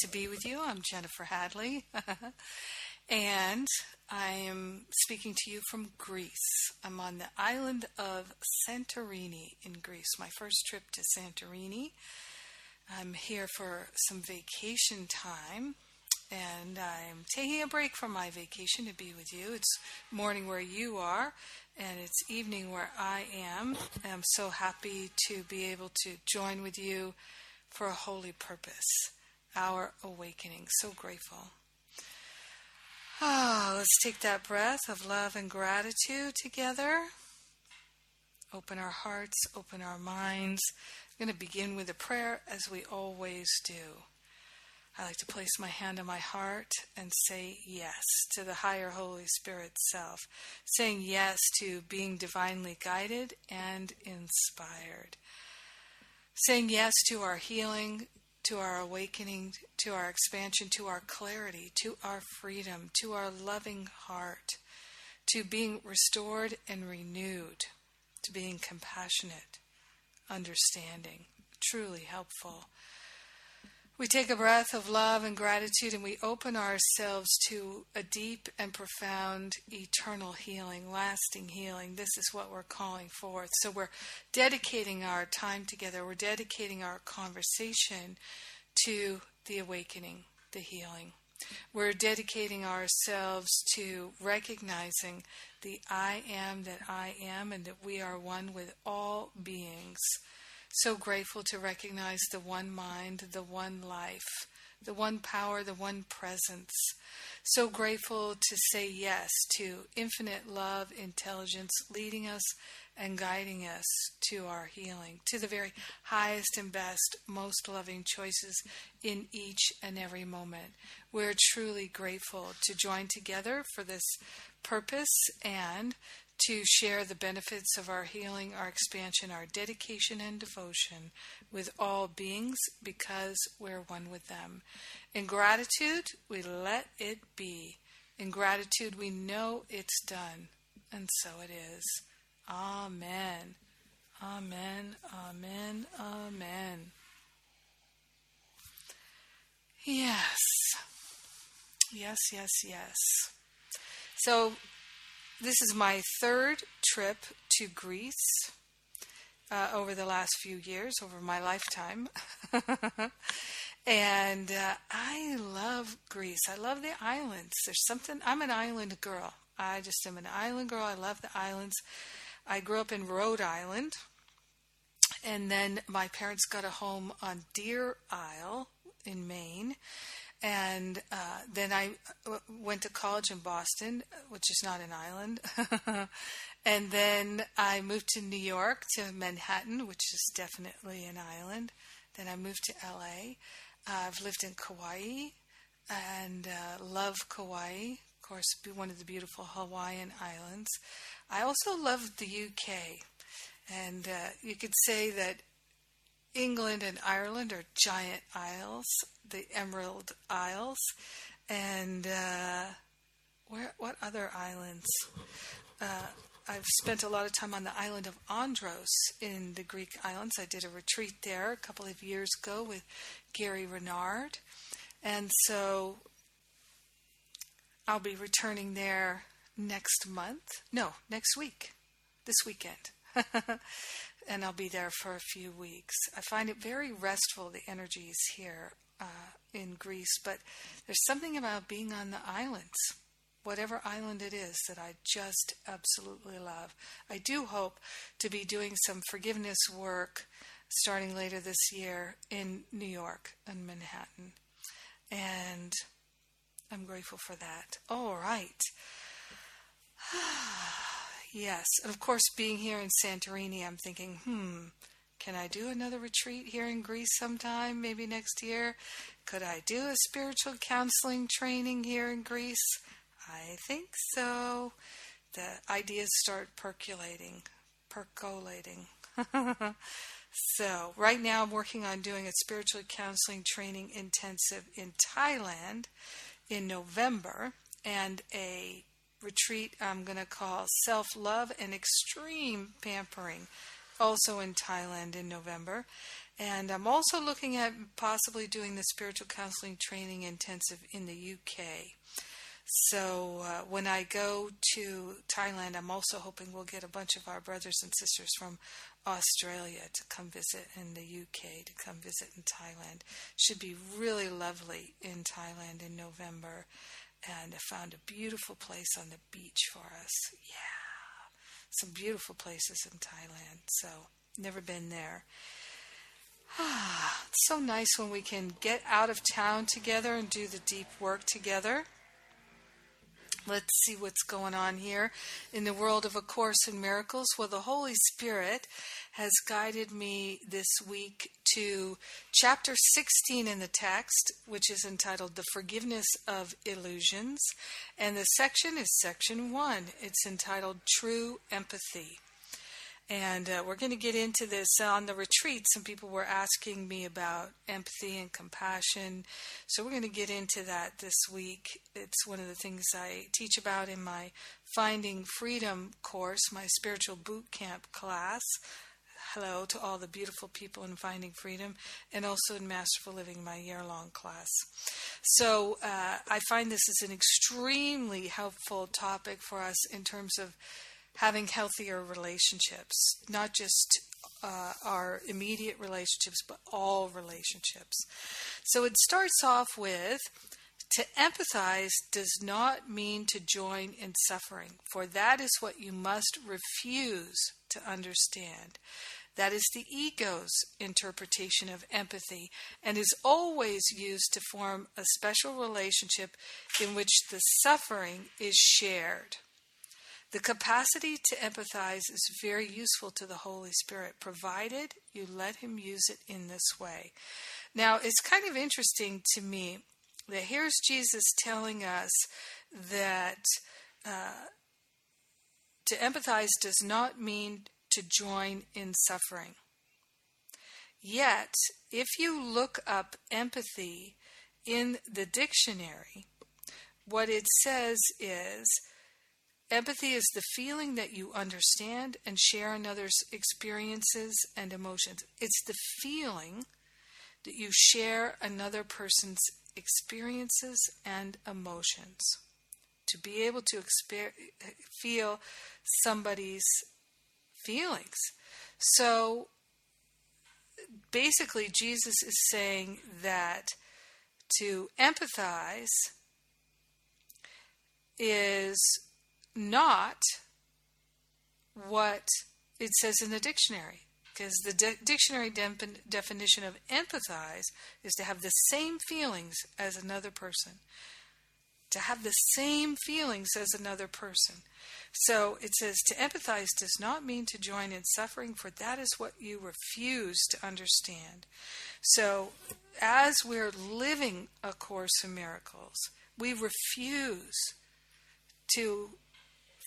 To be with you. I'm Jennifer Hadley, and I am speaking to you from Greece. I'm on the island of Santorini in Greece, my first trip to Santorini. I'm here for some vacation time, and I'm taking a break from my vacation to be with you. It's morning where you are, and it's evening where I am. I'm so happy to be able to join with you for a holy purpose our awakening. So grateful. Ah, let's take that breath of love and gratitude together. Open our hearts, open our minds. I'm going to begin with a prayer as we always do. I like to place my hand on my heart and say yes to the higher Holy Spirit self, saying yes to being divinely guided and inspired, saying yes to our healing, to our awakening, to our expansion, to our clarity, to our freedom, to our loving heart, to being restored and renewed, to being compassionate, understanding, truly helpful. We take a breath of love and gratitude and we open ourselves to a deep and profound eternal healing, lasting healing. This is what we're calling forth. So we're dedicating our time together, we're dedicating our conversation to the awakening, the healing. We're dedicating ourselves to recognizing the I am that I am and that we are one with all beings so grateful to recognize the one mind, the one life, the one power, the one presence. So grateful to say yes to infinite love, intelligence, leading us and guiding us to our healing, to the very highest and best, most loving choices in each and every moment. We're truly grateful to join together for this purpose and to share the benefits of our healing, our expansion, our dedication and devotion with all beings because we're one with them. In gratitude, we let it be. In gratitude, we know it's done. And so it is. Amen. Amen. Amen. Amen. Yes. Yes, yes, yes. So this is my third trip to Greece uh, over the last few years, over my lifetime. and uh, I love Greece. I love the islands. There's something, I'm an island girl. I just am an island girl. I love the islands. I grew up in Rhode Island. And then my parents got a home on Deer Isle in Maine. And uh, then I uh, went to college in Boston, which is not an island. and then I moved to New York, to Manhattan, which is definitely an island. Then I moved to LA. Uh, I've lived in Kauai and uh, love Kauai. Of course, one of the beautiful Hawaiian islands. I also love the UK. And uh, you could say that England and Ireland are giant isles, the Emerald Isles, and uh, where what other islands? Uh, I've spent a lot of time on the island of Andros in the Greek islands. I did a retreat there a couple of years ago with Gary Renard, and so I'll be returning there next month. No, next week, this weekend. and I'll be there for a few weeks. I find it very restful, the energies here uh, in Greece, but there's something about being on the islands, whatever island it is, that I just absolutely love. I do hope to be doing some forgiveness work starting later this year in New York and Manhattan. And I'm grateful for that. All right. Yes, and of course, being here in Santorini, I'm thinking, hmm, Can I do another retreat here in Greece sometime, maybe next year? Could I do a spiritual counseling training here in Greece? I think so. The ideas start percolating, percolating. so, right now I'm working on doing a spiritual counseling training intensive in Thailand in November and a retreat I'm going to call Self Love and Extreme Pampering, also in Thailand in November. And I'm also looking at possibly doing the spiritual counseling training intensive in the UK. So uh, when I go to Thailand, I'm also hoping we'll get a bunch of our brothers and sisters from Australia to come visit in the UK, to come visit in Thailand. Should be really lovely in Thailand in November and I found a beautiful place on the beach for us. Yeah, some beautiful places in Thailand. So, never been there. Ah, it's so nice when we can get out of town together and do the deep work together. Let's see what's going on here in the world of A Course in Miracles. Well, the Holy Spirit has guided me this week to chapter 16 in the text, which is entitled The Forgiveness of Illusions. And the section is section 1. It's entitled True Empathy. And uh, we're going to get into this on the retreat. Some people were asking me about empathy and compassion. So we're going to get into that this week. It's one of the things I teach about in my Finding Freedom course, my spiritual boot camp class. Hello to all the beautiful people in Finding Freedom and also in Masterful Living, my year long class. So uh, I find this is an extremely helpful topic for us in terms of having healthier relationships, not just uh, our immediate relationships, but all relationships. So it starts off with to empathize does not mean to join in suffering, for that is what you must refuse to understand. That is the ego's interpretation of empathy and is always used to form a special relationship in which the suffering is shared. The capacity to empathize is very useful to the Holy Spirit, provided you let Him use it in this way. Now, it's kind of interesting to me that here's Jesus telling us that uh, to empathize does not mean to join in suffering. Yet, if you look up empathy in the dictionary, what it says is Empathy is the feeling that you understand and share another's experiences and emotions. It's the feeling that you share another person's experiences and emotions. To be able to exper- feel somebody's feelings. So basically, Jesus is saying that to empathize is not what it says in the dictionary. Because the de- dictionary de- definition of empathize is to have the same feelings as another person. To have the same feelings as another person. So it says to empathize does not mean to join in suffering, for that is what you refuse to understand. So as we're living A Course in Miracles, we refuse to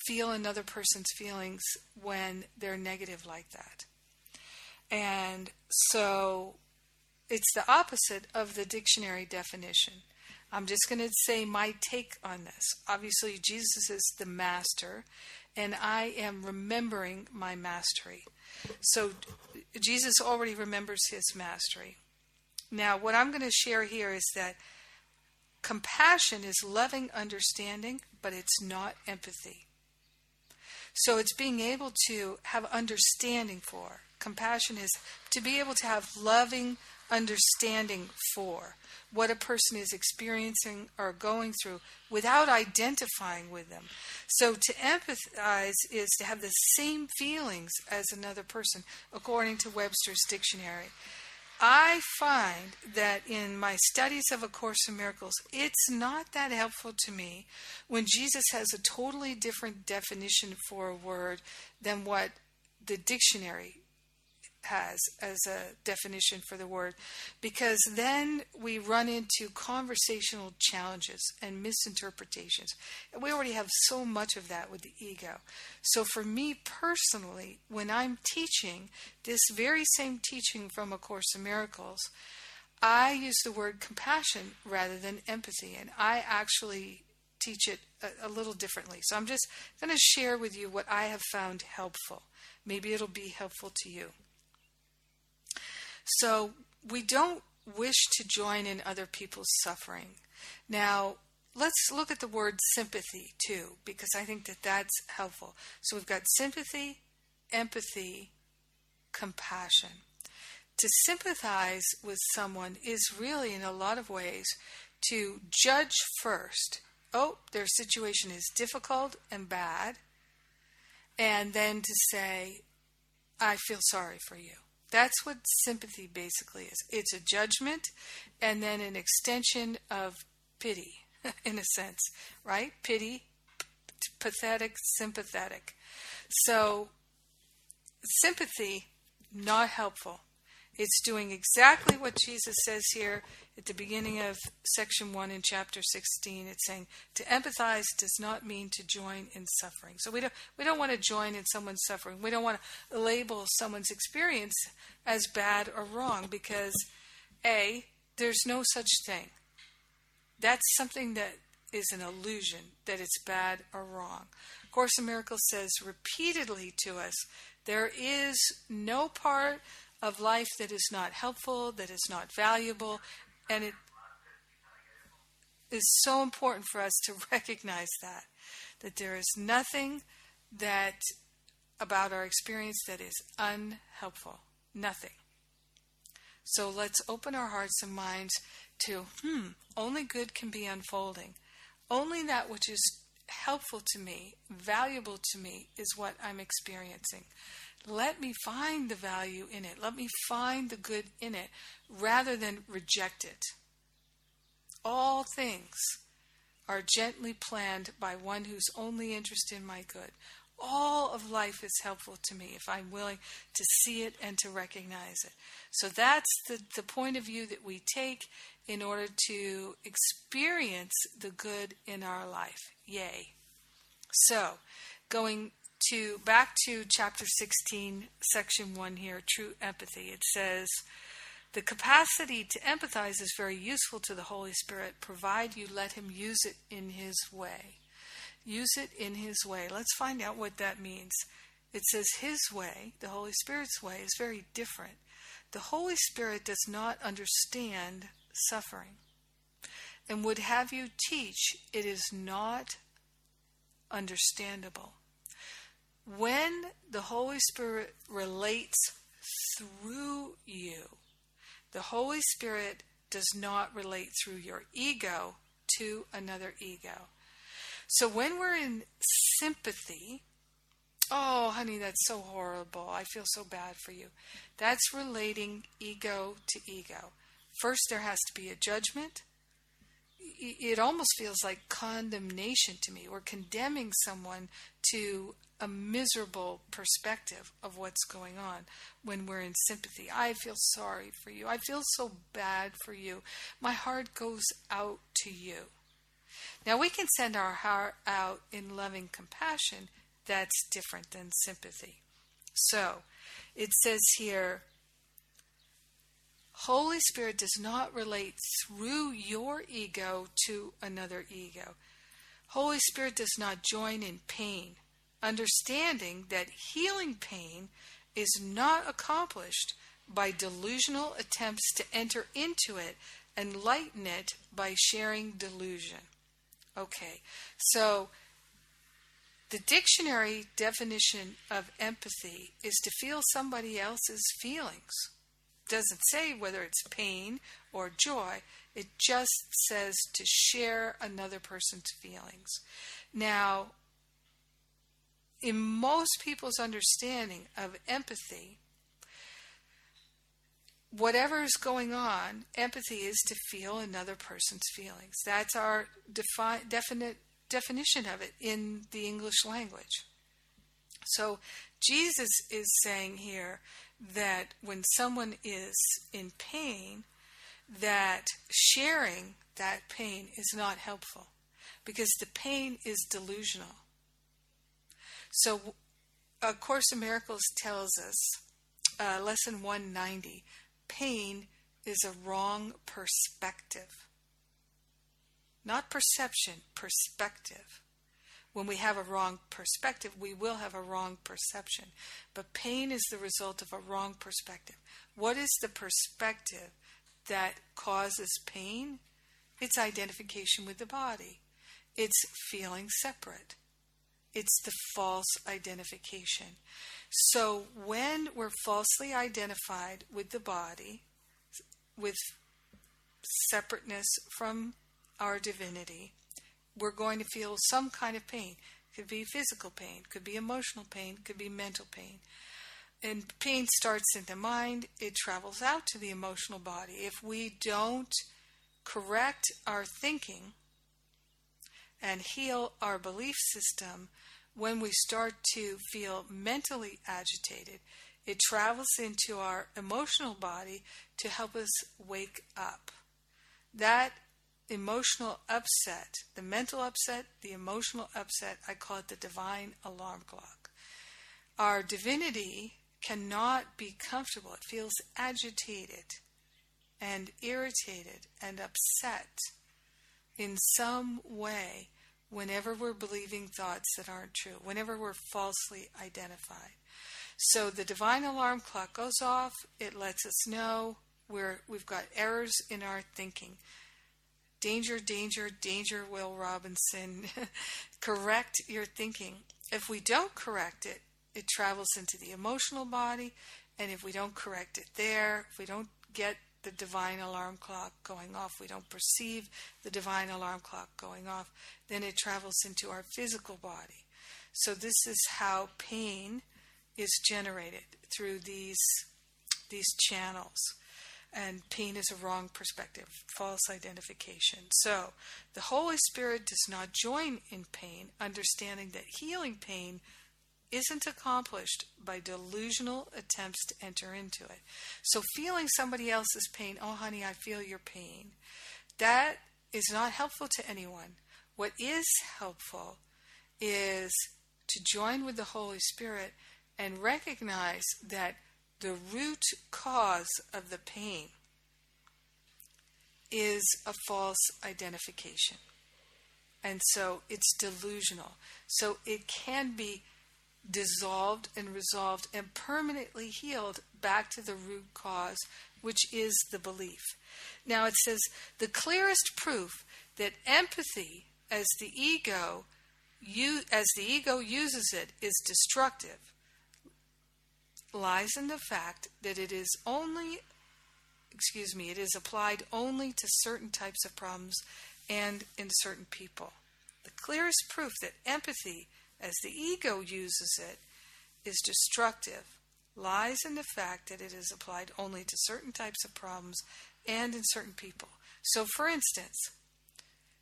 feel another person's feelings when they're negative like that. And so it's the opposite of the dictionary definition. I'm just going to say my take on this. Obviously, Jesus is the master, and I am remembering my mastery. So, Jesus already remembers his mastery. Now, what I'm going to share here is that compassion is loving understanding, but it's not empathy. So it's being able to have understanding for. Compassion is to be able to have loving understanding for what a person is experiencing or going through without identifying with them. So to empathize is to have the same feelings as another person, according to Webster's dictionary. I find that in my studies of A Course in Miracles, it's not that helpful to me when Jesus has a totally different definition for a word than what the dictionary has as a definition for the word because then we run into conversational challenges and misinterpretations. And we already have so much of that with the ego. So for me personally, when I'm teaching this very same teaching from A Course in Miracles, I use the word compassion rather than empathy, and I actually teach it a, a little differently. So I'm just going to share with you what I have found helpful. Maybe it'll be helpful to you. So we don't wish to join in other people's suffering. Now, let's look at the word sympathy too, because I think that that's helpful. So we've got sympathy, empathy, compassion. To sympathize with someone is really, in a lot of ways, to judge first. Oh, their situation is difficult and bad. And then to say, I feel sorry for you. That's what sympathy basically is. It's a judgment and then an extension of pity, in a sense, right? Pity, pathetic, sympathetic. So, sympathy, not helpful. It's doing exactly what Jesus says here at the beginning of section 1 in chapter 16. It's saying to empathize does not mean to join in suffering. So we don't we don't want to join in someone's suffering. We don't want to label someone's experience as bad or wrong because a there's no such thing. That's something that is an illusion that it's bad or wrong. Course in Miracles says repeatedly to us there is no part of life that is not helpful, that is not valuable, and it is so important for us to recognize that that there is nothing that about our experience that is unhelpful. Nothing. So let's open our hearts and minds to, hmm, only good can be unfolding. Only that which is helpful to me, valuable to me, is what I'm experiencing. Let me find the value in it. Let me find the good in it rather than reject it. All things are gently planned by one who's only interested in my good. All of life is helpful to me if I'm willing to see it and to recognize it. So that's the, the point of view that we take in order to experience the good in our life. Yay. So, going to back to chapter 16 section 1 here true empathy. It says the capacity to empathize is very useful to the holy spirit. Provide you let him use it in his way. Use it in his way. Let's find out what that means. It says his way the holy spirit's way is very different. The holy spirit does not understand suffering and would have you teach it is not understandable when the Holy Spirit relates through you, the Holy Spirit does not relate through your ego to another ego. So when we're in sympathy, oh, honey, that's so horrible. I feel so bad for you. That's relating ego to ego. First, there has to be a judgment. It almost feels like condemnation to me. We're condemning someone to a miserable perspective of what's going on when we're in sympathy. I feel sorry for you. I feel so bad for you. My heart goes out to you. Now, we can send our heart out in loving compassion. That's different than sympathy. So, it says here Holy Spirit does not relate through your ego to another ego. Holy Spirit does not join in pain understanding that healing pain is not accomplished by delusional attempts to enter into it and lighten it by sharing delusion. Okay, so the dictionary definition of empathy is to feel somebody else's feelings. Doesn't say whether it's pain or joy, it just says to share another person's feelings. Now, in most people's understanding of empathy, whatever is going on, empathy is to feel another person's feelings. That's our defi- definite definition of it in the English language. So Jesus is saying here that when someone is in pain, that sharing that pain is not helpful because the pain is delusional. So, A Course in Miracles tells us, uh, lesson 190, pain is a wrong perspective. Not perception, perspective. When we have a wrong perspective, we will have a wrong perception. But pain is the result of a wrong perspective. What is the perspective that causes pain? It's identification with the body, it's feeling separate. It's the false identification. So when we're falsely identified with the body, with separateness from our divinity, we're going to feel some kind of pain. Could be physical pain, could be emotional pain, could be mental pain. And pain starts in the mind, it travels out to the emotional body. If we don't correct our thinking and heal our belief system, when we start to feel mentally agitated, it travels into our emotional body to help us wake up. That emotional upset, the mental upset, the emotional upset, I call it the divine alarm clock. Our divinity cannot be comfortable. It feels agitated and irritated and upset in some way whenever we're believing thoughts that aren't true, whenever we're falsely identified. So the divine alarm clock goes off, it lets us know we're, we've got errors in our thinking. Danger, danger, danger, Will Robinson. correct your thinking. If we don't correct it, it travels into the emotional body, and if we don't correct it there, if we don't get the divine alarm clock going off, we don't perceive the divine alarm clock going off, then it travels into our physical body. So this is how pain is generated through these these channels and pain is a wrong perspective, false identification. So, the Holy Spirit does not join in pain, understanding that healing pain isn't accomplished by delusional attempts to enter into it. So, feeling somebody else's pain, oh, honey, I feel your pain, that is not helpful to anyone. What is helpful is to join with the Holy Spirit and recognize that the root cause of the pain is a false identification. And so it's delusional. So it can be dissolved and resolved and permanently healed back to the root cause, which is the belief. Now it says the clearest proof that empathy as the ego you as the ego uses it is destructive lies in the fact that it is only, excuse me, it is applied only to certain types of problems and in certain people. The clearest proof that empathy, as the ego uses it, is destructive lies in the fact that it is applied only to certain types of problems and in certain people. So, for instance,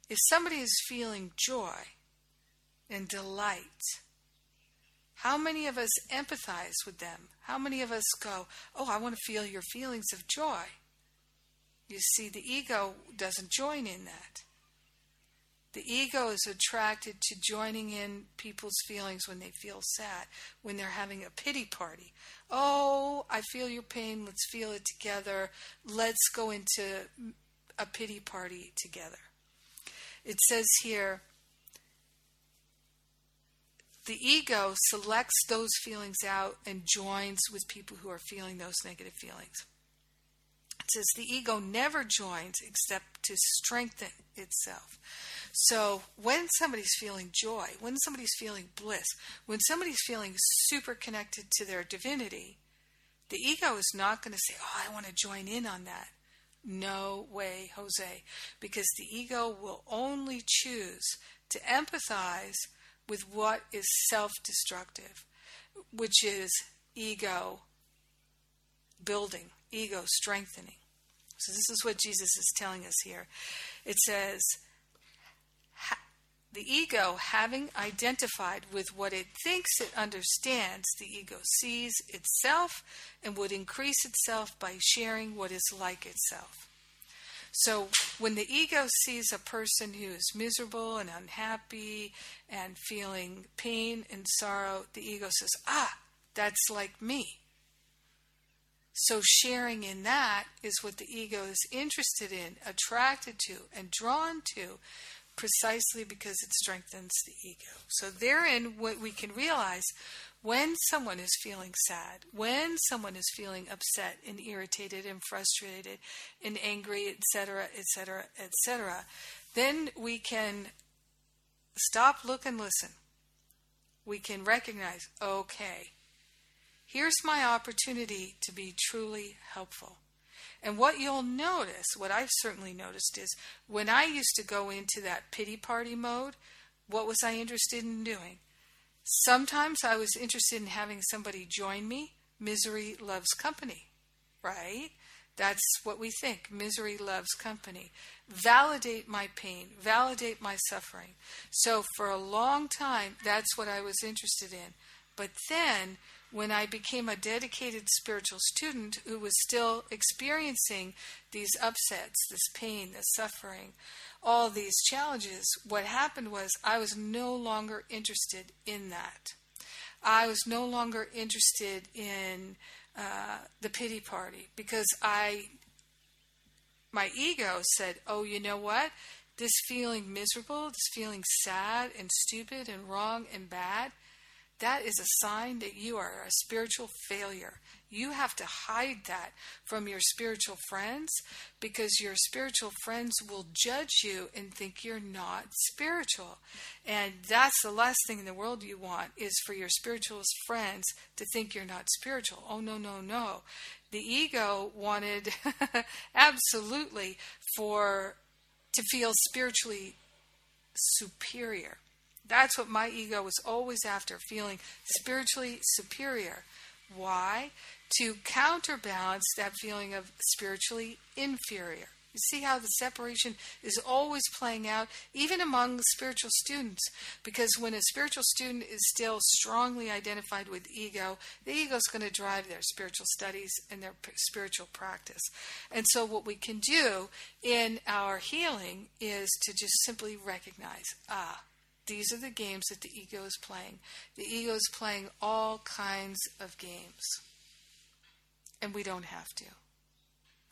if somebody is feeling joy and delight how many of us empathize with them? How many of us go, Oh, I want to feel your feelings of joy? You see, the ego doesn't join in that. The ego is attracted to joining in people's feelings when they feel sad, when they're having a pity party. Oh, I feel your pain. Let's feel it together. Let's go into a pity party together. It says here, the ego selects those feelings out and joins with people who are feeling those negative feelings. It says the ego never joins except to strengthen itself. So when somebody's feeling joy, when somebody's feeling bliss, when somebody's feeling super connected to their divinity, the ego is not going to say, Oh, I want to join in on that. No way, Jose, because the ego will only choose to empathize with what is self destructive, which is ego building, ego strengthening. So, this is what Jesus is telling us here. It says, The ego, having identified with what it thinks it understands, the ego sees itself and would increase itself by sharing what is like itself. So when the ego sees a person who is miserable and unhappy and feeling pain and sorrow, the ego says, Ah, that's like me. So sharing in that is what the ego is interested in, attracted to, and drawn to precisely because it strengthens the ego. So therein what we can realize when someone is feeling sad, when someone is feeling upset and irritated and frustrated and angry, etc., etc., etc., then we can stop, look, and listen. We can recognize, okay, here's my opportunity to be truly helpful. And what you'll notice, what I've certainly noticed, is when I used to go into that pity party mode, what was I interested in doing? Sometimes I was interested in having somebody join me. Misery loves company, right? That's what we think. Misery loves company. Validate my pain, validate my suffering. So for a long time, that's what I was interested in. But then, when I became a dedicated spiritual student who was still experiencing these upsets, this pain, this suffering, all these challenges, what happened was I was no longer interested in that. I was no longer interested in uh, the pity party because I, my ego said, oh, you know what? This feeling miserable, this feeling sad and stupid and wrong and bad, that is a sign that you are a spiritual failure. You have to hide that from your spiritual friends because your spiritual friends will judge you and think you're not spiritual. And that's the last thing in the world you want is for your spiritualist friends to think you're not spiritual. Oh, no, no, no. The ego wanted absolutely for to feel spiritually superior. That's what my ego was always after, feeling spiritually superior. Why? To counterbalance that feeling of spiritually inferior. You see how the separation is always playing out, even among spiritual students. Because when a spiritual student is still strongly identified with ego, the ego is going to drive their spiritual studies and their spiritual practice. And so, what we can do in our healing is to just simply recognize ah, these are the games that the ego is playing. The ego is playing all kinds of games. And we don't have to.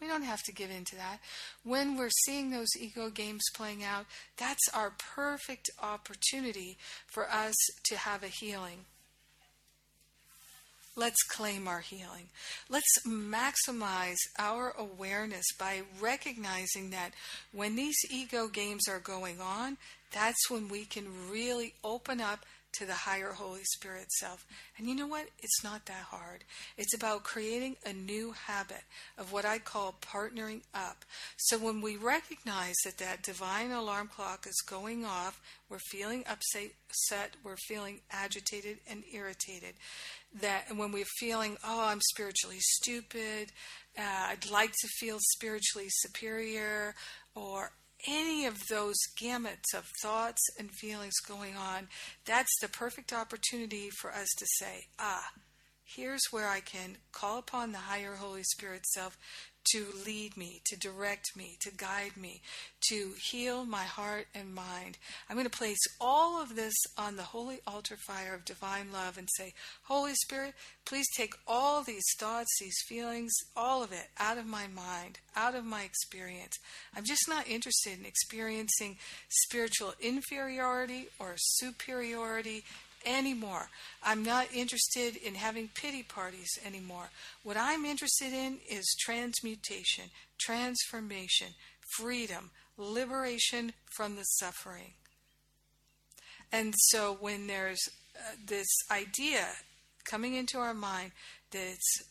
We don't have to give in to that. When we're seeing those ego games playing out, that's our perfect opportunity for us to have a healing. Let's claim our healing. Let's maximize our awareness by recognizing that when these ego games are going on, that's when we can really open up to the higher Holy Spirit self. And you know what? It's not that hard. It's about creating a new habit of what I call partnering up. So when we recognize that that divine alarm clock is going off, we're feeling upset, we're feeling agitated and irritated. That when we're feeling, oh, I'm spiritually stupid, uh, I'd like to feel spiritually superior, or any of those gamuts of thoughts and feelings going on, that's the perfect opportunity for us to say, ah, here's where I can call upon the higher Holy Spirit self to lead me, to direct me, to guide me, to heal my heart and mind. I'm going to place all of this on the holy altar fire of divine love and say, Holy Spirit, please take all these thoughts, these feelings, all of it out of my mind, out of my experience. I'm just not interested in experiencing spiritual inferiority or superiority anymore. I'm not interested in having pity parties anymore. What I'm interested in is transmutation, transformation, freedom, liberation from the suffering. And so when there's uh, this idea coming into our mind that it's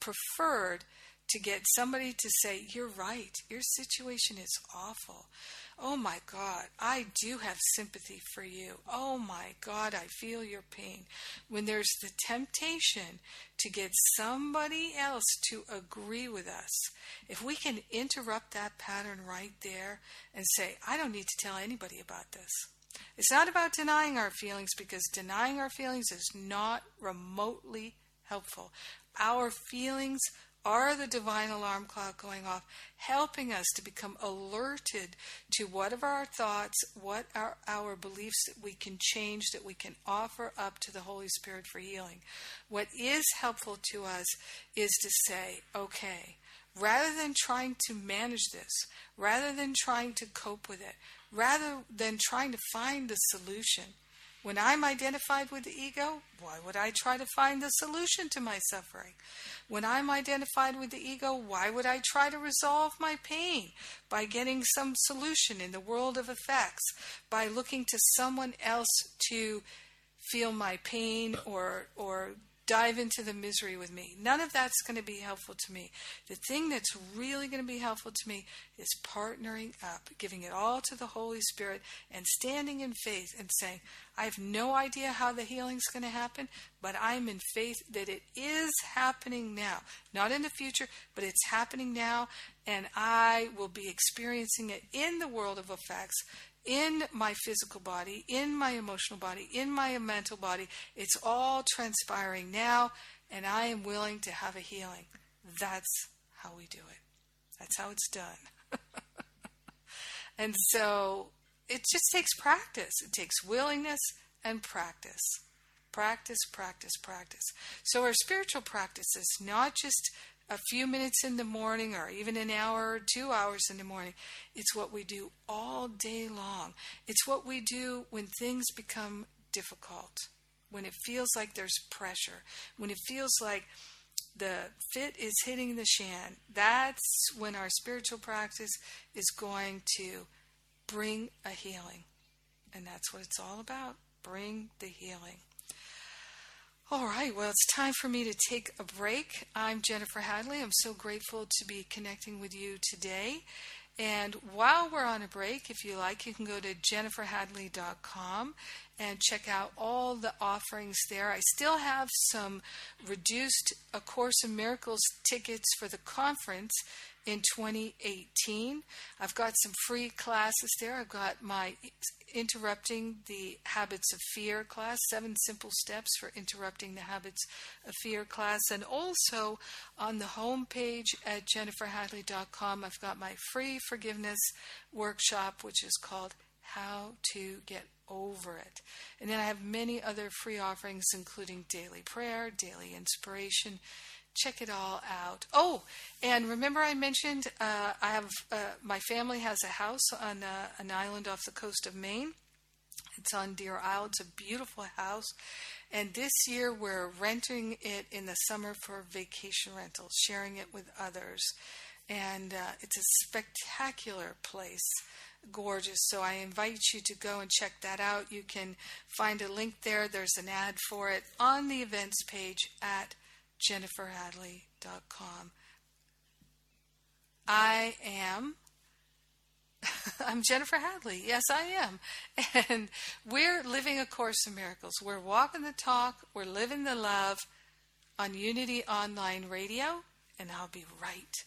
preferred to get somebody to say, You're right, your situation is awful. Oh my God, I do have sympathy for you. Oh my God, I feel your pain. When there's the temptation to get somebody else to agree with us, if we can interrupt that pattern right there and say, I don't need to tell anybody about this. It's not about denying our feelings because denying our feelings is not remotely helpful. Our feelings are the divine alarm clock going off, helping us to become alerted to what are our thoughts, what are our beliefs that we can change, that we can offer up to the Holy Spirit for healing. What is helpful to us is to say, okay, rather than trying to manage this, rather than trying to cope with it, rather than trying to find the solution, when I'm identified with the ego, why would I try to find the solution to my suffering? When I'm identified with the ego, why would I try to resolve my pain by getting some solution in the world of effects, by looking to someone else to feel my pain or or dive into the misery with me. None of that's going to be helpful to me. The thing that's really going to be helpful to me is partnering up, giving it all to the Holy Spirit, and standing in faith and saying, I have no idea how the healing's going to happen, but I'm in faith that it is happening now. Not in the future, but it's happening now, and I will be experiencing it in the world of effects in my physical body, in my emotional body, in my mental body. It's all transpiring now, and I am willing to have a healing. That's how we do it. That's how it's done. and so it just takes practice. It takes willingness and practice. Practice, practice, practice. So our spiritual practice is not just a few minutes in the morning or even an hour or two hours in the morning. It's what we do all day long. It's what we do when things become difficult, when it feels like there's pressure, when it feels like the fit is hitting the shan. That's when our spiritual practice is going to bring a healing. And that's what it's all about bring the healing. All right, well, it's time for me to take a break. I'm Jennifer Hadley. I'm so grateful to be connecting with you today. And while we're on a break, if you like, you can go to jenniferhadley.com and check out all the offerings there. I still have some reduced A Course in Miracles tickets for the conference in 2018. I've got some free classes there. I've got my Interrupting the Habits of Fear class, seven simple steps for interrupting the habits of fear class. And also on the home page at jenniferhadley.com, I've got my free forgiveness workshop, which is called How to Get Over It. And then I have many other free offerings, including daily prayer, daily inspiration check it all out. Oh, and remember I mentioned uh, I have uh, my family has a house on uh, an island off the coast of Maine. It's on Deer Isle. It's a beautiful house. And this year we're renting it in the summer for vacation rentals, sharing it with others. And uh, it's a spectacular place gorgeous. So I invite you to go and check that out. You can find a link there. There's an ad for it on the events page at jenniferhadley.com. I am. I'm Jennifer Hadley. Yes, I am. And we're living A Course in Miracles. We're walking the talk, we're living the love on Unity Online Radio, and I'll be right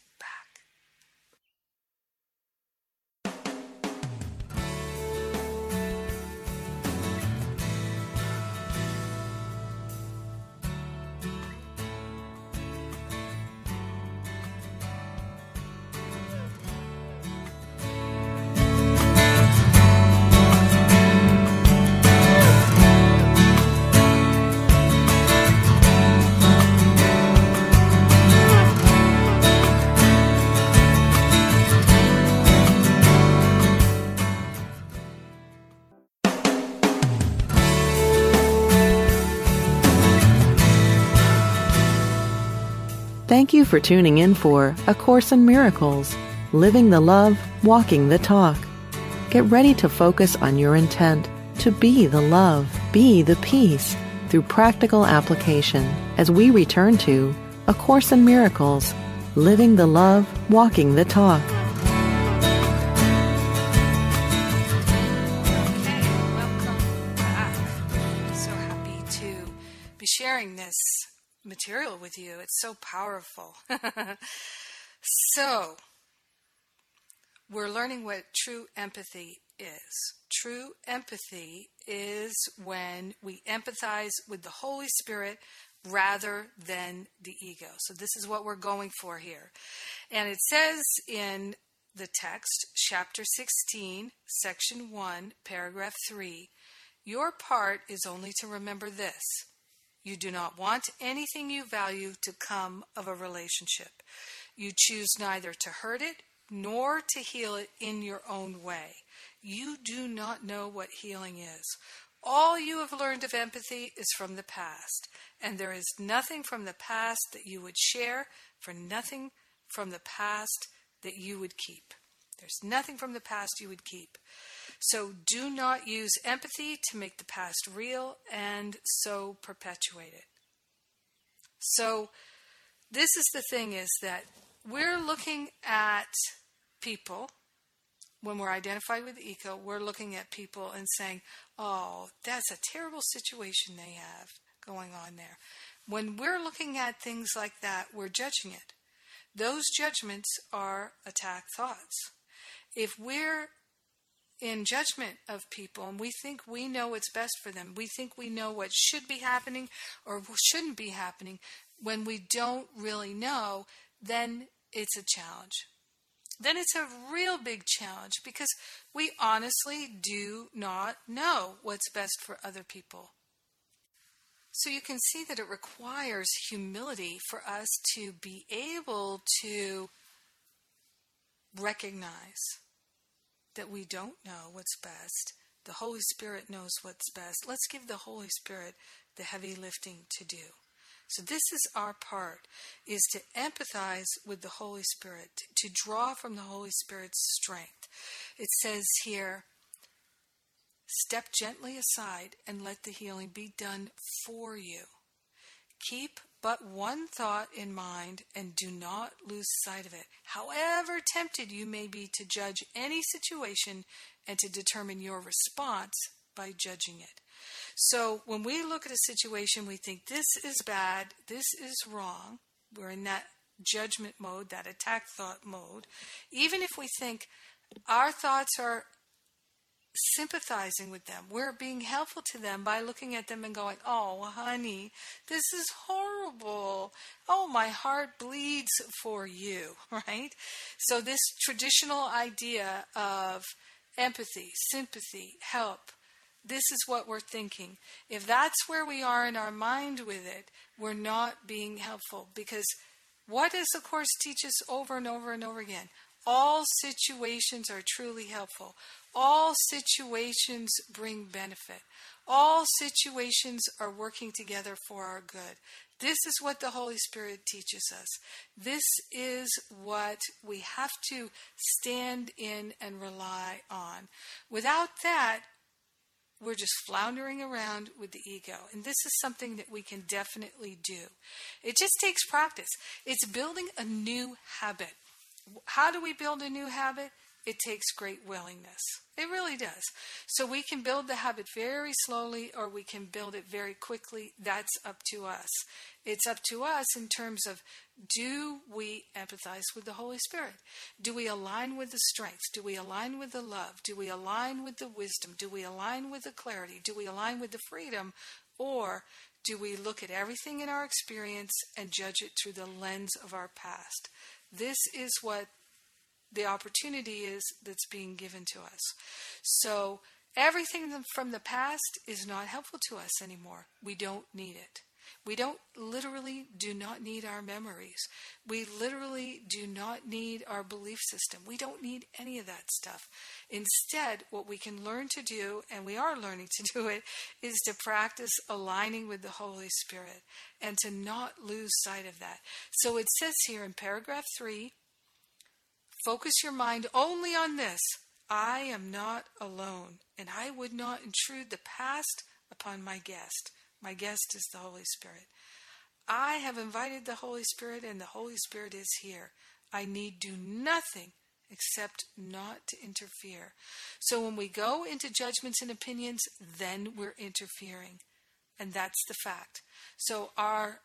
Thank you for tuning in for A Course in Miracles Living the Love, Walking the Talk. Get ready to focus on your intent to be the love, be the peace through practical application as we return to A Course in Miracles Living the Love, Walking the Talk. Welcome back. So happy to be sharing this material with you. It's so powerful. so, we're learning what true empathy is. True empathy is when we empathize with the Holy Spirit rather than the ego. So, this is what we're going for here. And it says in the text, chapter 16, section 1, paragraph 3 Your part is only to remember this. You do not want anything you value to come of a relationship. You choose neither to hurt it nor to heal it in your own way. You do not know what healing is. All you have learned of empathy is from the past, and there is nothing from the past that you would share, for nothing from the past that you would keep. There's nothing from the past you would keep. So do not use empathy to make the past real and so perpetuate it. So this is the thing is that we're looking at people when we're identified with ego, we're looking at people and saying, "Oh, that's a terrible situation they have going on there." When we're looking at things like that, we're judging it. Those judgments are attack thoughts. If we're in judgment of people and we think we know what's best for them, we think we know what should be happening or shouldn't be happening, when we don't really know, then it's a challenge. Then it's a real big challenge because we honestly do not know what's best for other people. So you can see that it requires humility for us to be able to recognize that we don't know what's best. The Holy Spirit knows what's best. Let's give the Holy Spirit the heavy lifting to do. So this is our part is to empathize with the Holy Spirit, to draw from the Holy Spirit's strength. It says here, step gently aside and let the healing be done for you. Keep but one thought in mind and do not lose sight of it. However tempted you may be to judge any situation and to determine your response by judging it. So when we look at a situation, we think this is bad, this is wrong. We're in that judgment mode, that attack thought mode. Even if we think our thoughts are sympathizing with them, we're being helpful to them by looking at them and going, Oh, honey, this is horrible. Oh, my heart bleeds for you, right? So, this traditional idea of empathy, sympathy, help, this is what we're thinking. If that's where we are in our mind with it, we're not being helpful because what does the Course teach us over and over and over again? All situations are truly helpful. All situations bring benefit. All situations are working together for our good. This is what the Holy Spirit teaches us. This is what we have to stand in and rely on. Without that, we're just floundering around with the ego. And this is something that we can definitely do. It just takes practice. It's building a new habit. How do we build a new habit? It takes great willingness. It really does. So we can build the habit very slowly or we can build it very quickly. That's up to us. It's up to us in terms of do we empathize with the Holy Spirit? Do we align with the strength? Do we align with the love? Do we align with the wisdom? Do we align with the clarity? Do we align with the freedom? Or do we look at everything in our experience and judge it through the lens of our past? This is what the opportunity is that's being given to us. So everything from the past is not helpful to us anymore. We don't need it. We don't literally do not need our memories. We literally do not need our belief system. We don't need any of that stuff. Instead, what we can learn to do, and we are learning to do it, is to practice aligning with the Holy Spirit and to not lose sight of that. So it says here in paragraph 3 Focus your mind only on this I am not alone, and I would not intrude the past upon my guest. My guest is the Holy Spirit. I have invited the Holy Spirit, and the Holy Spirit is here. I need do nothing except not to interfere. So when we go into judgments and opinions, then we're interfering. And that's the fact. So our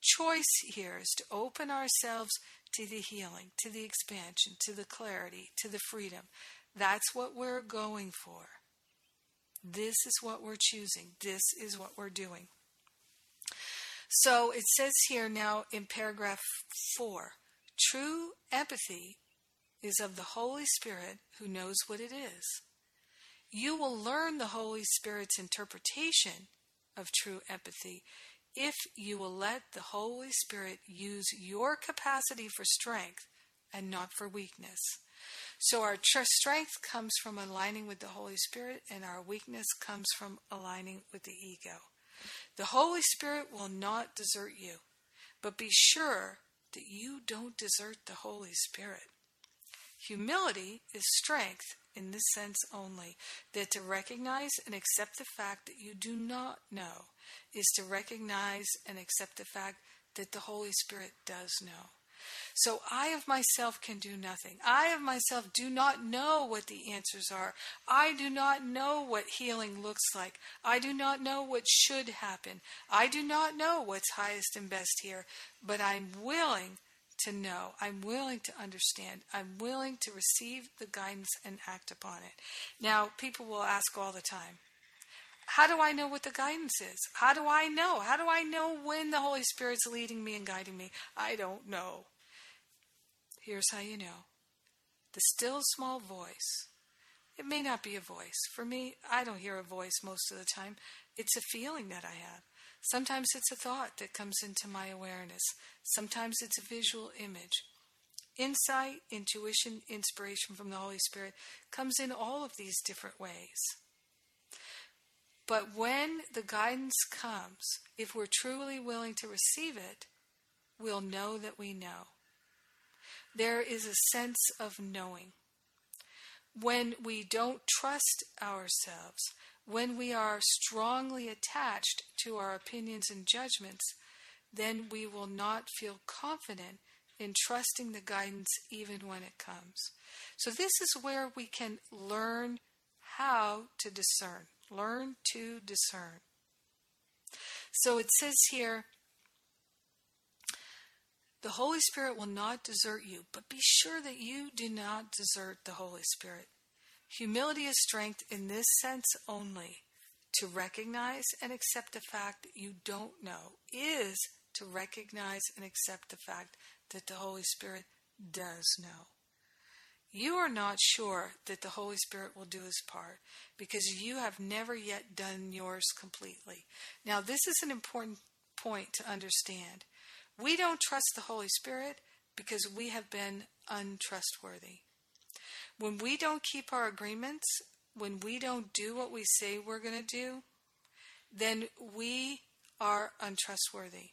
choice here is to open ourselves to the healing, to the expansion, to the clarity, to the freedom. That's what we're going for. This is what we're choosing. This is what we're doing. So it says here now in paragraph 4 true empathy is of the Holy Spirit who knows what it is. You will learn the Holy Spirit's interpretation of true empathy if you will let the Holy Spirit use your capacity for strength and not for weakness. So our strength comes from aligning with the Holy Spirit, and our weakness comes from aligning with the ego. The Holy Spirit will not desert you, but be sure that you don't desert the Holy Spirit. Humility is strength in this sense only, that to recognize and accept the fact that you do not know is to recognize and accept the fact that the Holy Spirit does know. So I of myself can do nothing. I of myself do not know what the answers are. I do not know what healing looks like. I do not know what should happen. I do not know what's highest and best here, but I'm willing to know. I'm willing to understand. I'm willing to receive the guidance and act upon it. Now, people will ask all the time, how do I know what the guidance is? How do I know? How do I know when the Holy Spirit's leading me and guiding me? I don't know. Here's how you know the still small voice. It may not be a voice. For me, I don't hear a voice most of the time. It's a feeling that I have. Sometimes it's a thought that comes into my awareness. Sometimes it's a visual image. Insight, intuition, inspiration from the Holy Spirit comes in all of these different ways. But when the guidance comes, if we're truly willing to receive it, we'll know that we know. There is a sense of knowing. When we don't trust ourselves, when we are strongly attached to our opinions and judgments, then we will not feel confident in trusting the guidance even when it comes. So, this is where we can learn how to discern. Learn to discern. So, it says here the Holy Spirit will not desert you, but be sure that you do not desert the Holy Spirit. Humility is strength in this sense only. To recognize and accept the fact that you don't know is to recognize and accept the fact that the Holy Spirit does know. You are not sure that the Holy Spirit will do his part because you have never yet done yours completely. Now, this is an important point to understand. We don't trust the Holy Spirit because we have been untrustworthy. When we don't keep our agreements, when we don't do what we say we're going to do, then we are untrustworthy.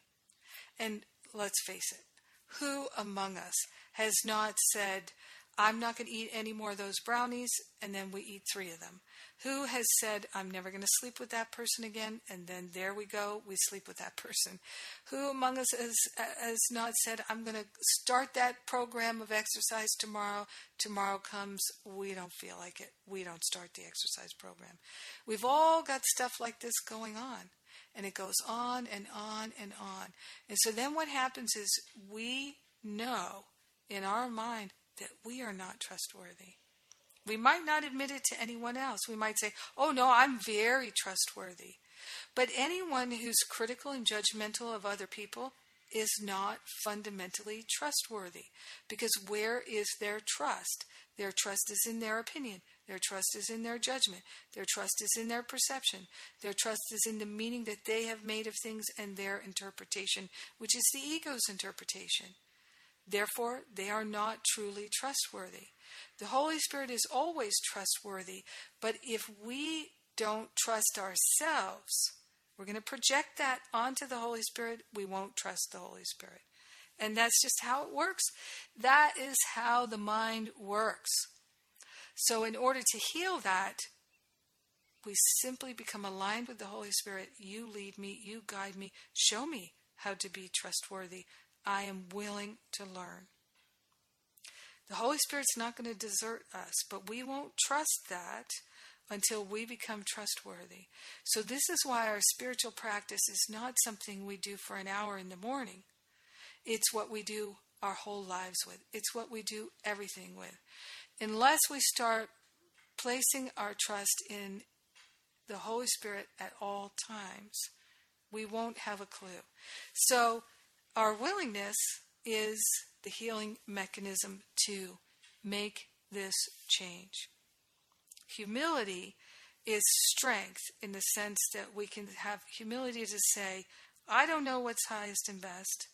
And let's face it, who among us has not said, I'm not going to eat any more of those brownies, and then we eat three of them. Who has said, I'm never going to sleep with that person again, and then there we go, we sleep with that person? Who among us has, has not said, I'm going to start that program of exercise tomorrow? Tomorrow comes, we don't feel like it. We don't start the exercise program. We've all got stuff like this going on, and it goes on and on and on. And so then what happens is we know in our mind, that we are not trustworthy. We might not admit it to anyone else. We might say, oh no, I'm very trustworthy. But anyone who's critical and judgmental of other people is not fundamentally trustworthy. Because where is their trust? Their trust is in their opinion. Their trust is in their judgment. Their trust is in their perception. Their trust is in the meaning that they have made of things and their interpretation, which is the ego's interpretation. Therefore, they are not truly trustworthy. The Holy Spirit is always trustworthy, but if we don't trust ourselves, we're going to project that onto the Holy Spirit. We won't trust the Holy Spirit. And that's just how it works. That is how the mind works. So, in order to heal that, we simply become aligned with the Holy Spirit. You lead me, you guide me, show me how to be trustworthy, I am willing to learn. The Holy Spirit's not going to desert us, but we won't trust that until we become trustworthy. So, this is why our spiritual practice is not something we do for an hour in the morning. It's what we do our whole lives with, it's what we do everything with. Unless we start placing our trust in the Holy Spirit at all times, we won't have a clue. So, our willingness is the healing mechanism to make this change. Humility is strength in the sense that we can have humility to say, I don't know what's highest and best.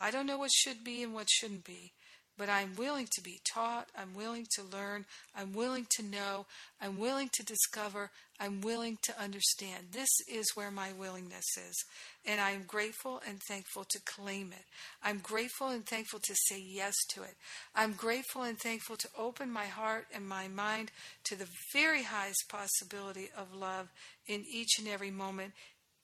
I don't know what should be and what shouldn't be but I'm willing to be taught, I'm willing to learn, I'm willing to know, I'm willing to discover, I'm willing to understand. This is where my willingness is. And I'm grateful and thankful to claim it. I'm grateful and thankful to say yes to it. I'm grateful and thankful to open my heart and my mind to the very highest possibility of love in each and every moment,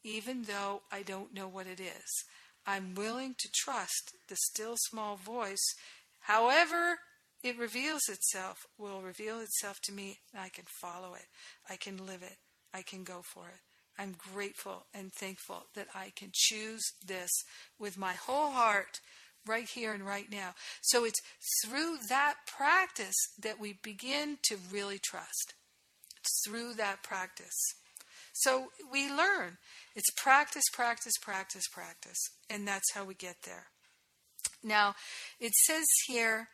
even though I don't know what it is. I'm willing to trust the still small voice However, it reveals itself, will reveal itself to me, and I can follow it. I can live it. I can go for it. I'm grateful and thankful that I can choose this with my whole heart right here and right now. So it's through that practice that we begin to really trust. It's through that practice. So we learn. It's practice, practice, practice, practice. And that's how we get there. Now, it says here,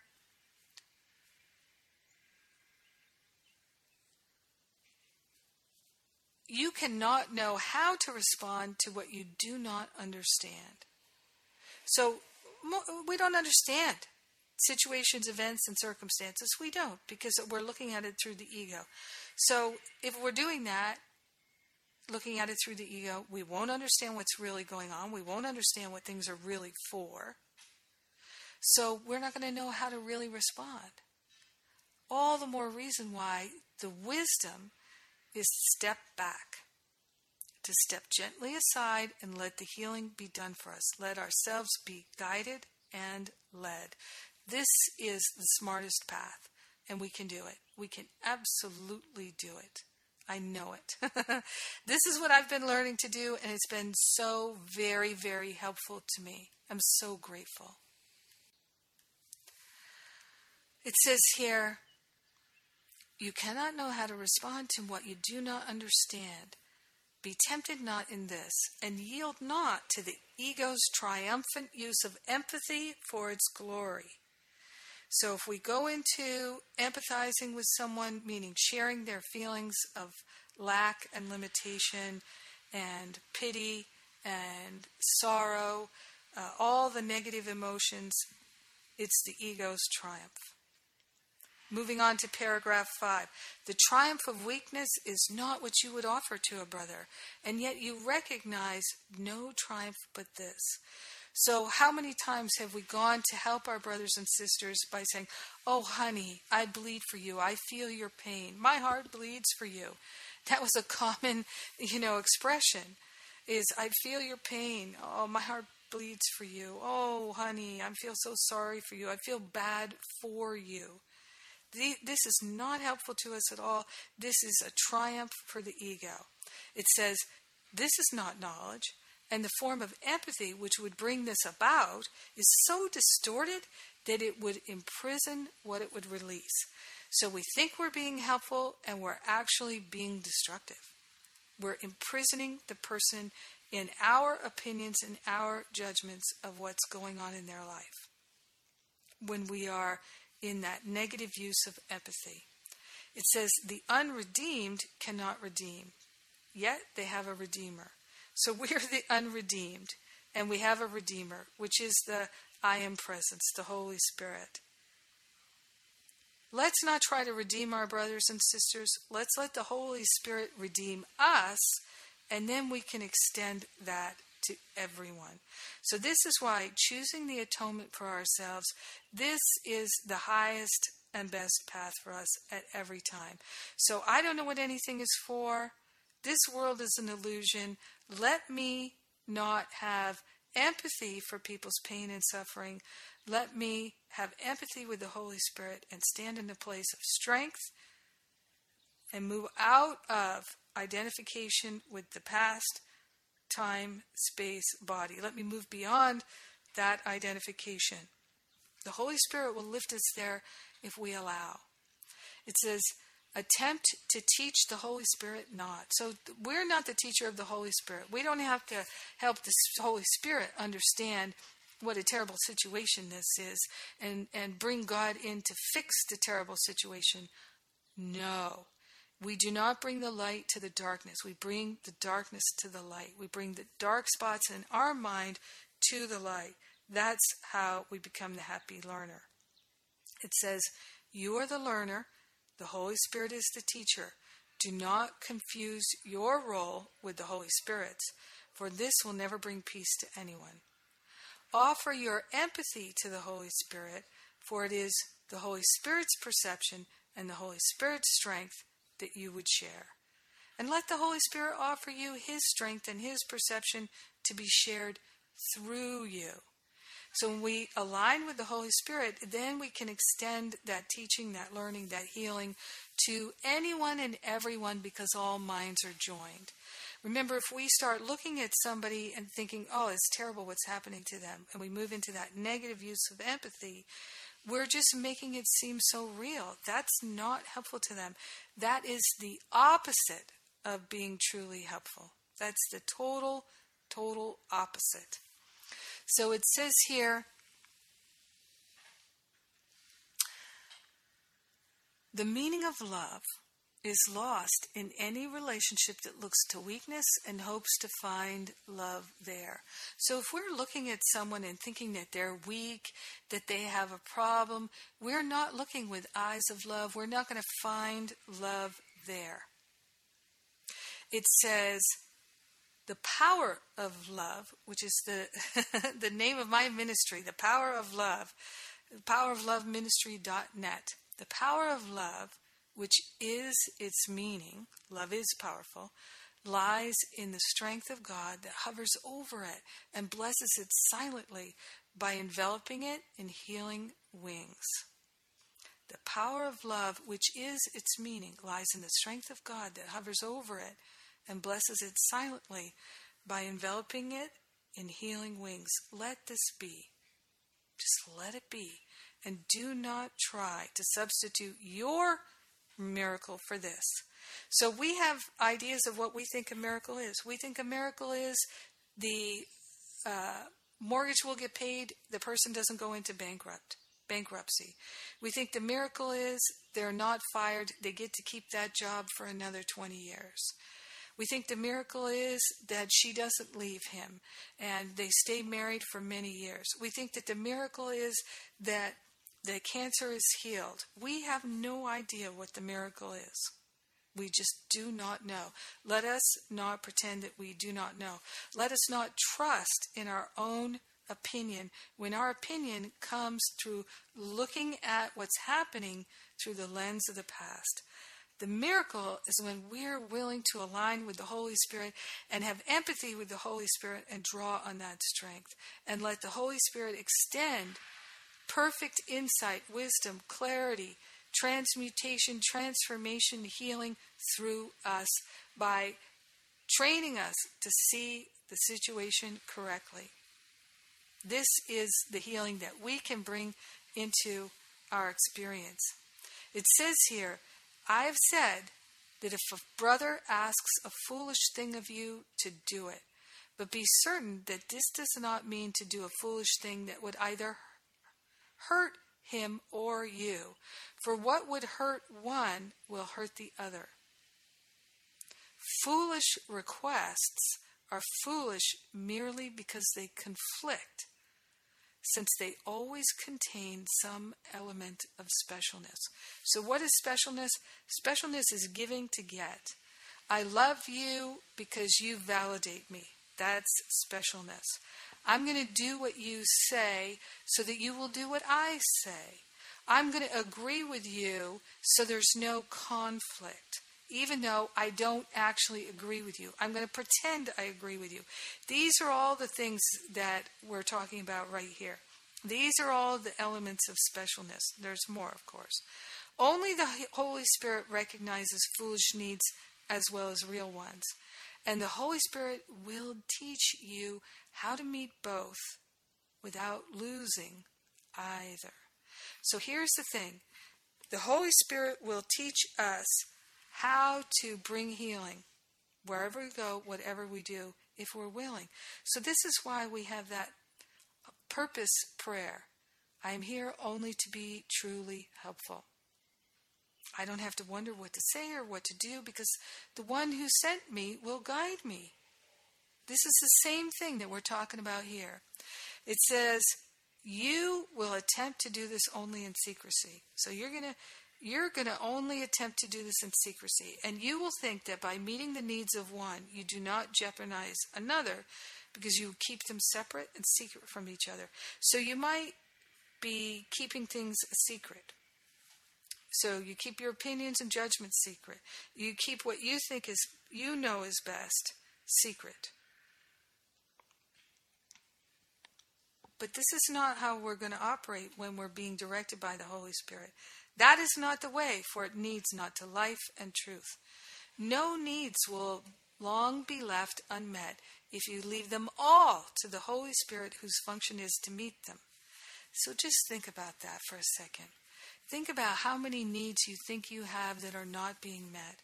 you cannot know how to respond to what you do not understand. So, we don't understand situations, events, and circumstances. We don't because we're looking at it through the ego. So, if we're doing that, looking at it through the ego, we won't understand what's really going on. We won't understand what things are really for. So we're not going to know how to really respond. All the more reason why the wisdom is to step back, to step gently aside and let the healing be done for us. Let ourselves be guided and led. This is the smartest path, and we can do it. We can absolutely do it. I know it. this is what I've been learning to do, and it's been so very, very helpful to me. I'm so grateful. It says here, you cannot know how to respond to what you do not understand. Be tempted not in this, and yield not to the ego's triumphant use of empathy for its glory. So, if we go into empathizing with someone, meaning sharing their feelings of lack and limitation and pity and sorrow, uh, all the negative emotions, it's the ego's triumph. Moving on to paragraph 5. The triumph of weakness is not what you would offer to a brother, and yet you recognize no triumph but this. So, how many times have we gone to help our brothers and sisters by saying, Oh, honey, I bleed for you. I feel your pain. My heart bleeds for you. That was a common, you know, expression is I feel your pain. Oh, my heart bleeds for you. Oh, honey, I feel so sorry for you. I feel bad for you. This is not helpful to us at all. This is a triumph for the ego. It says, This is not knowledge. And the form of empathy which would bring this about is so distorted that it would imprison what it would release. So we think we're being helpful and we're actually being destructive. We're imprisoning the person in our opinions and our judgments of what's going on in their life. When we are in that negative use of empathy. It says, The unredeemed cannot redeem, yet they have a redeemer. So we're the unredeemed, and we have a redeemer, which is the I am presence, the Holy Spirit. Let's not try to redeem our brothers and sisters. Let's let the Holy Spirit redeem us, and then we can extend that to everyone. So, this is why choosing the atonement for ourselves, this is the highest and best path for us at every time. So, I don't know what anything is for. This world is an illusion. Let me not have empathy for people's pain and suffering. Let me have empathy with the Holy Spirit and stand in the place of strength and move out of identification with the past time, space, body. Let me move beyond that identification. The Holy Spirit will lift us there if we allow. It says, attempt to teach the Holy Spirit not. So we're not the teacher of the Holy Spirit. We don't have to help the Holy Spirit understand what a terrible situation this is and, and bring God in to fix the terrible situation. No. We do not bring the light to the darkness. We bring the darkness to the light. We bring the dark spots in our mind to the light. That's how we become the happy learner. It says, You are the learner, the Holy Spirit is the teacher. Do not confuse your role with the Holy Spirit's, for this will never bring peace to anyone. Offer your empathy to the Holy Spirit, for it is the Holy Spirit's perception and the Holy Spirit's strength that you would share. And let the Holy Spirit offer you His strength and His perception to be shared through you. So when we align with the Holy Spirit, then we can extend that teaching, that learning, that healing to anyone and everyone because all minds are joined. Remember, if we start looking at somebody and thinking, oh, it's terrible what's happening to them, and we move into that negative use of empathy, we're just making it seem so real. That's not helpful to them. That is the opposite of being truly helpful. That's the total, total opposite. So it says here the meaning of love is lost in any relationship that looks to weakness and hopes to find love there. So if we're looking at someone and thinking that they're weak, that they have a problem, we're not looking with eyes of love. We're not going to find love there. It says, the power of love, which is the the name of my ministry, the power of love, powerofloveministry.net. The power of love, which is its meaning, love is powerful, lies in the strength of God that hovers over it and blesses it silently by enveloping it in healing wings. The power of love, which is its meaning, lies in the strength of God that hovers over it and blesses it silently by enveloping it in healing wings. Let this be. Just let it be. And do not try to substitute your miracle for this. So we have ideas of what we think a miracle is. We think a miracle is the uh, mortgage will get paid, the person doesn't go into bankrupt bankruptcy. We think the miracle is they're not fired, they get to keep that job for another 20 years. We think the miracle is that she doesn't leave him and they stay married for many years. We think that the miracle is that the cancer is healed. We have no idea what the miracle is. We just do not know. Let us not pretend that we do not know. Let us not trust in our own opinion when our opinion comes through looking at what's happening through the lens of the past. The miracle is when we're willing to align with the Holy Spirit and have empathy with the Holy Spirit and draw on that strength and let the Holy Spirit extend perfect insight, wisdom, clarity, transmutation, transformation, healing through us by training us to see the situation correctly. This is the healing that we can bring into our experience. It says here, I have said that if a brother asks a foolish thing of you, to do it. But be certain that this does not mean to do a foolish thing that would either hurt him or you. For what would hurt one will hurt the other. Foolish requests are foolish merely because they conflict since they always contain some element of specialness. So, what is specialness? Specialness is giving to get. I love you because you validate me. That's specialness. I'm going to do what you say so that you will do what I say. I'm going to agree with you so there's no conflict even though I don't actually agree with you. I'm going to pretend I agree with you. These are all the things that we're talking about right here. These are all the elements of specialness. There's more, of course. Only the Holy Spirit recognizes foolish needs as well as real ones. And the Holy Spirit will teach you how to meet both without losing either. So here's the thing The Holy Spirit will teach us how to bring healing wherever we go, whatever we do, if we're willing. So, this is why we have that purpose prayer. I am here only to be truly helpful. I don't have to wonder what to say or what to do because the one who sent me will guide me. This is the same thing that we're talking about here. It says, you will attempt to do this only in secrecy. So you're going to you're going to only attempt to do this in secrecy, and you will think that by meeting the needs of one, you do not jeopardize another because you keep them separate and secret from each other. So you might be keeping things a secret. So you keep your opinions and judgments secret. You keep what you think is you know is best secret. But this is not how we're going to operate when we're being directed by the Holy Spirit. That is not the way, for it needs not to life and truth. No needs will long be left unmet if you leave them all to the Holy Spirit whose function is to meet them. So just think about that for a second. Think about how many needs you think you have that are not being met.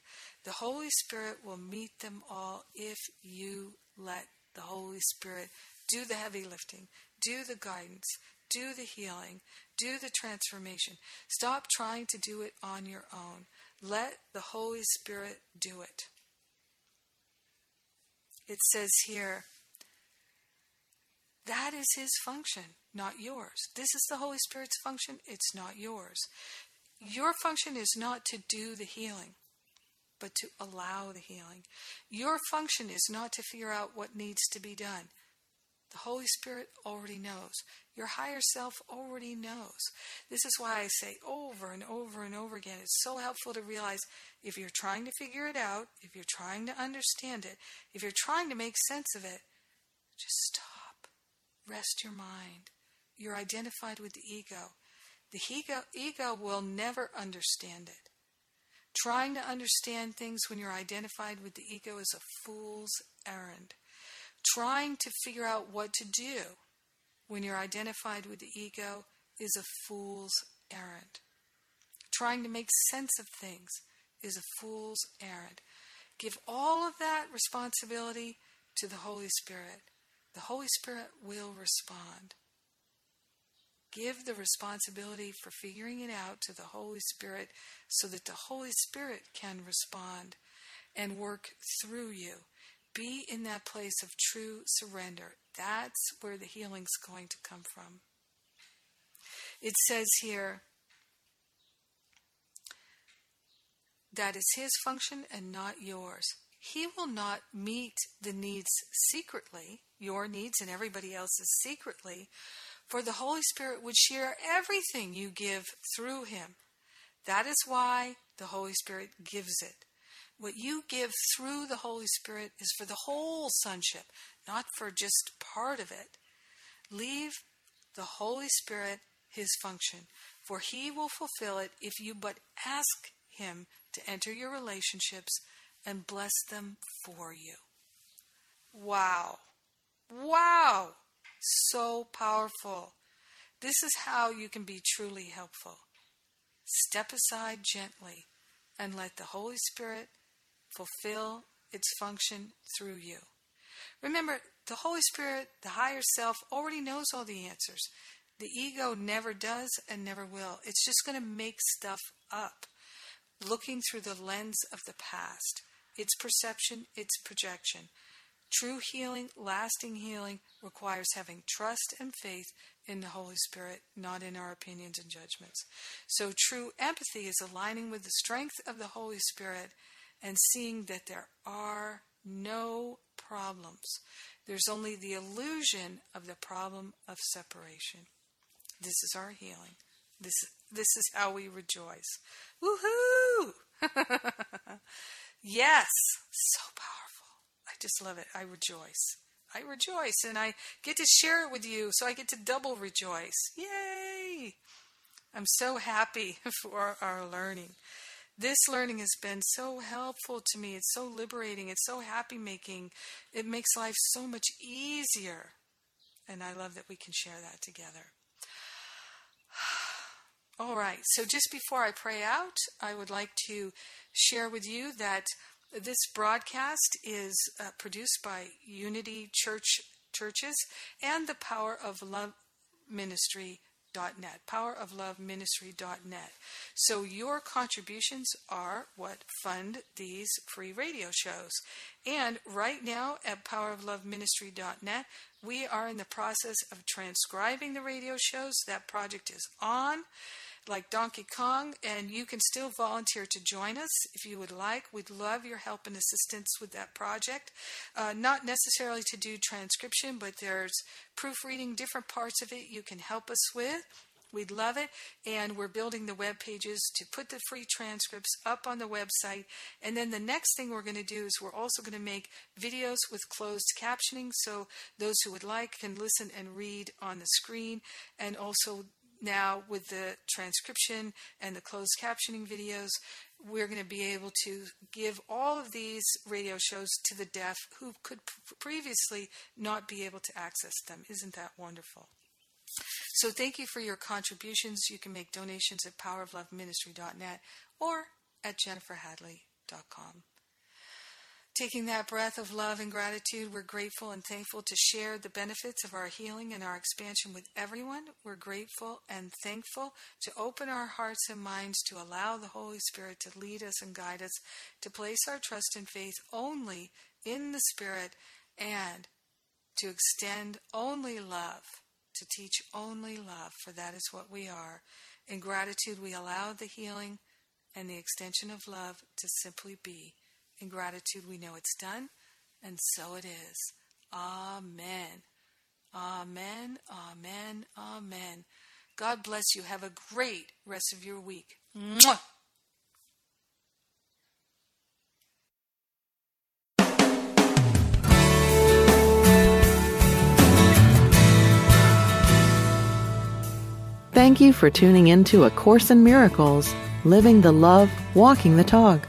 The Holy Spirit will meet them all if you let the Holy Spirit do the heavy lifting, do the guidance, do the healing, do the transformation. Stop trying to do it on your own. Let the Holy Spirit do it. It says here, that is his function, not yours. This is the Holy Spirit's function, it's not yours. Your function is not to do the healing, but to allow the healing. Your function is not to figure out what needs to be done. The Holy Spirit already knows. Your higher self already knows. This is why I say over and over and over again it's so helpful to realize if you're trying to figure it out, if you're trying to understand it, if you're trying to make sense of it, just stop. Rest your mind. You're identified with the ego. The ego, ego will never understand it. Trying to understand things when you're identified with the ego is a fool's errand trying to figure out what to do when you're identified with the ego is a fool's errand. Trying to make sense of things is a fool's errand. Give all of that responsibility to the Holy Spirit. The Holy Spirit will respond. Give the responsibility for figuring it out to the Holy Spirit so that the Holy Spirit can respond and work through you. Be in that place of true surrender. That's where the healing's going to come from. It says here that is his function and not yours. He will not meet the needs secretly, your needs and everybody else's secretly, for the Holy Spirit would share everything you give through him. That is why the Holy Spirit gives it. What you give through the Holy Spirit is for the whole sonship, not for just part of it. Leave the Holy Spirit his function, for he will fulfill it if you but ask him to enter your relationships and bless them for you. Wow. Wow. So powerful. This is how you can be truly helpful. Step aside gently and let the Holy Spirit fulfill its function through you. Remember, the Holy Spirit, the higher self, already knows all the answers. The ego never does and never will. It's just going to make stuff up, looking through the lens of the past. Its perception, its projection. True healing, lasting healing, requires having trust and faith in the Holy Spirit, not in our opinions and judgments. So, true empathy is aligning with the strength of the Holy Spirit and seeing that there are no problems. There's only the illusion of the problem of separation. This is our healing. This, this is how we rejoice. Woohoo! yes, so powerful. I just love it. I rejoice. I rejoice and I get to share it with you, so I get to double rejoice. Yay! I'm so happy for our learning. This learning has been so helpful to me. It's so liberating. It's so happy making. It makes life so much easier. And I love that we can share that together. All right, so just before I pray out, I would like to share with you that this broadcast is uh, produced by Unity Church Churches and the Power of Love Ministry Net, powerofloveministry.net. So your contributions are what fund these free radio shows. And right now at powerofloveministry.net, we are in the process of transcribing the radio shows. That project is on like Donkey Kong, and you can still volunteer to join us if you would like. We'd love your help and assistance with that project. Uh, not necessarily to do transcription, but there's proofreading different parts of it you can help us with. We'd love it. And we're building the web pages to put the free transcripts up on the website. And then the next thing we're going to do is we're also going to make videos with closed captioning so those who would like can listen and read on the screen. And also now with the transcription and the closed captioning videos, we're going to be able to give all of these radio shows to the deaf who could previously not be able to access them. Isn't that wonderful? So thank you for your contributions. You can make donations at powerofloveministry.net or at jenniferhadley.com. Taking that breath of love and gratitude, we're grateful and thankful to share the benefits of our healing and our expansion with everyone. We're grateful and thankful to open our hearts and minds to allow the Holy Spirit to lead us and guide us, to place our trust and faith only in the Spirit, and to extend only love, to teach only love, for that is what we are. In gratitude, we allow the healing and the extension of love to simply be. In gratitude, we know it's done, and so it is. Amen. Amen. Amen. Amen. God bless you. Have a great rest of your week. Mwah! Thank you for tuning in to A Course in Miracles, Living the Love, Walking the Talk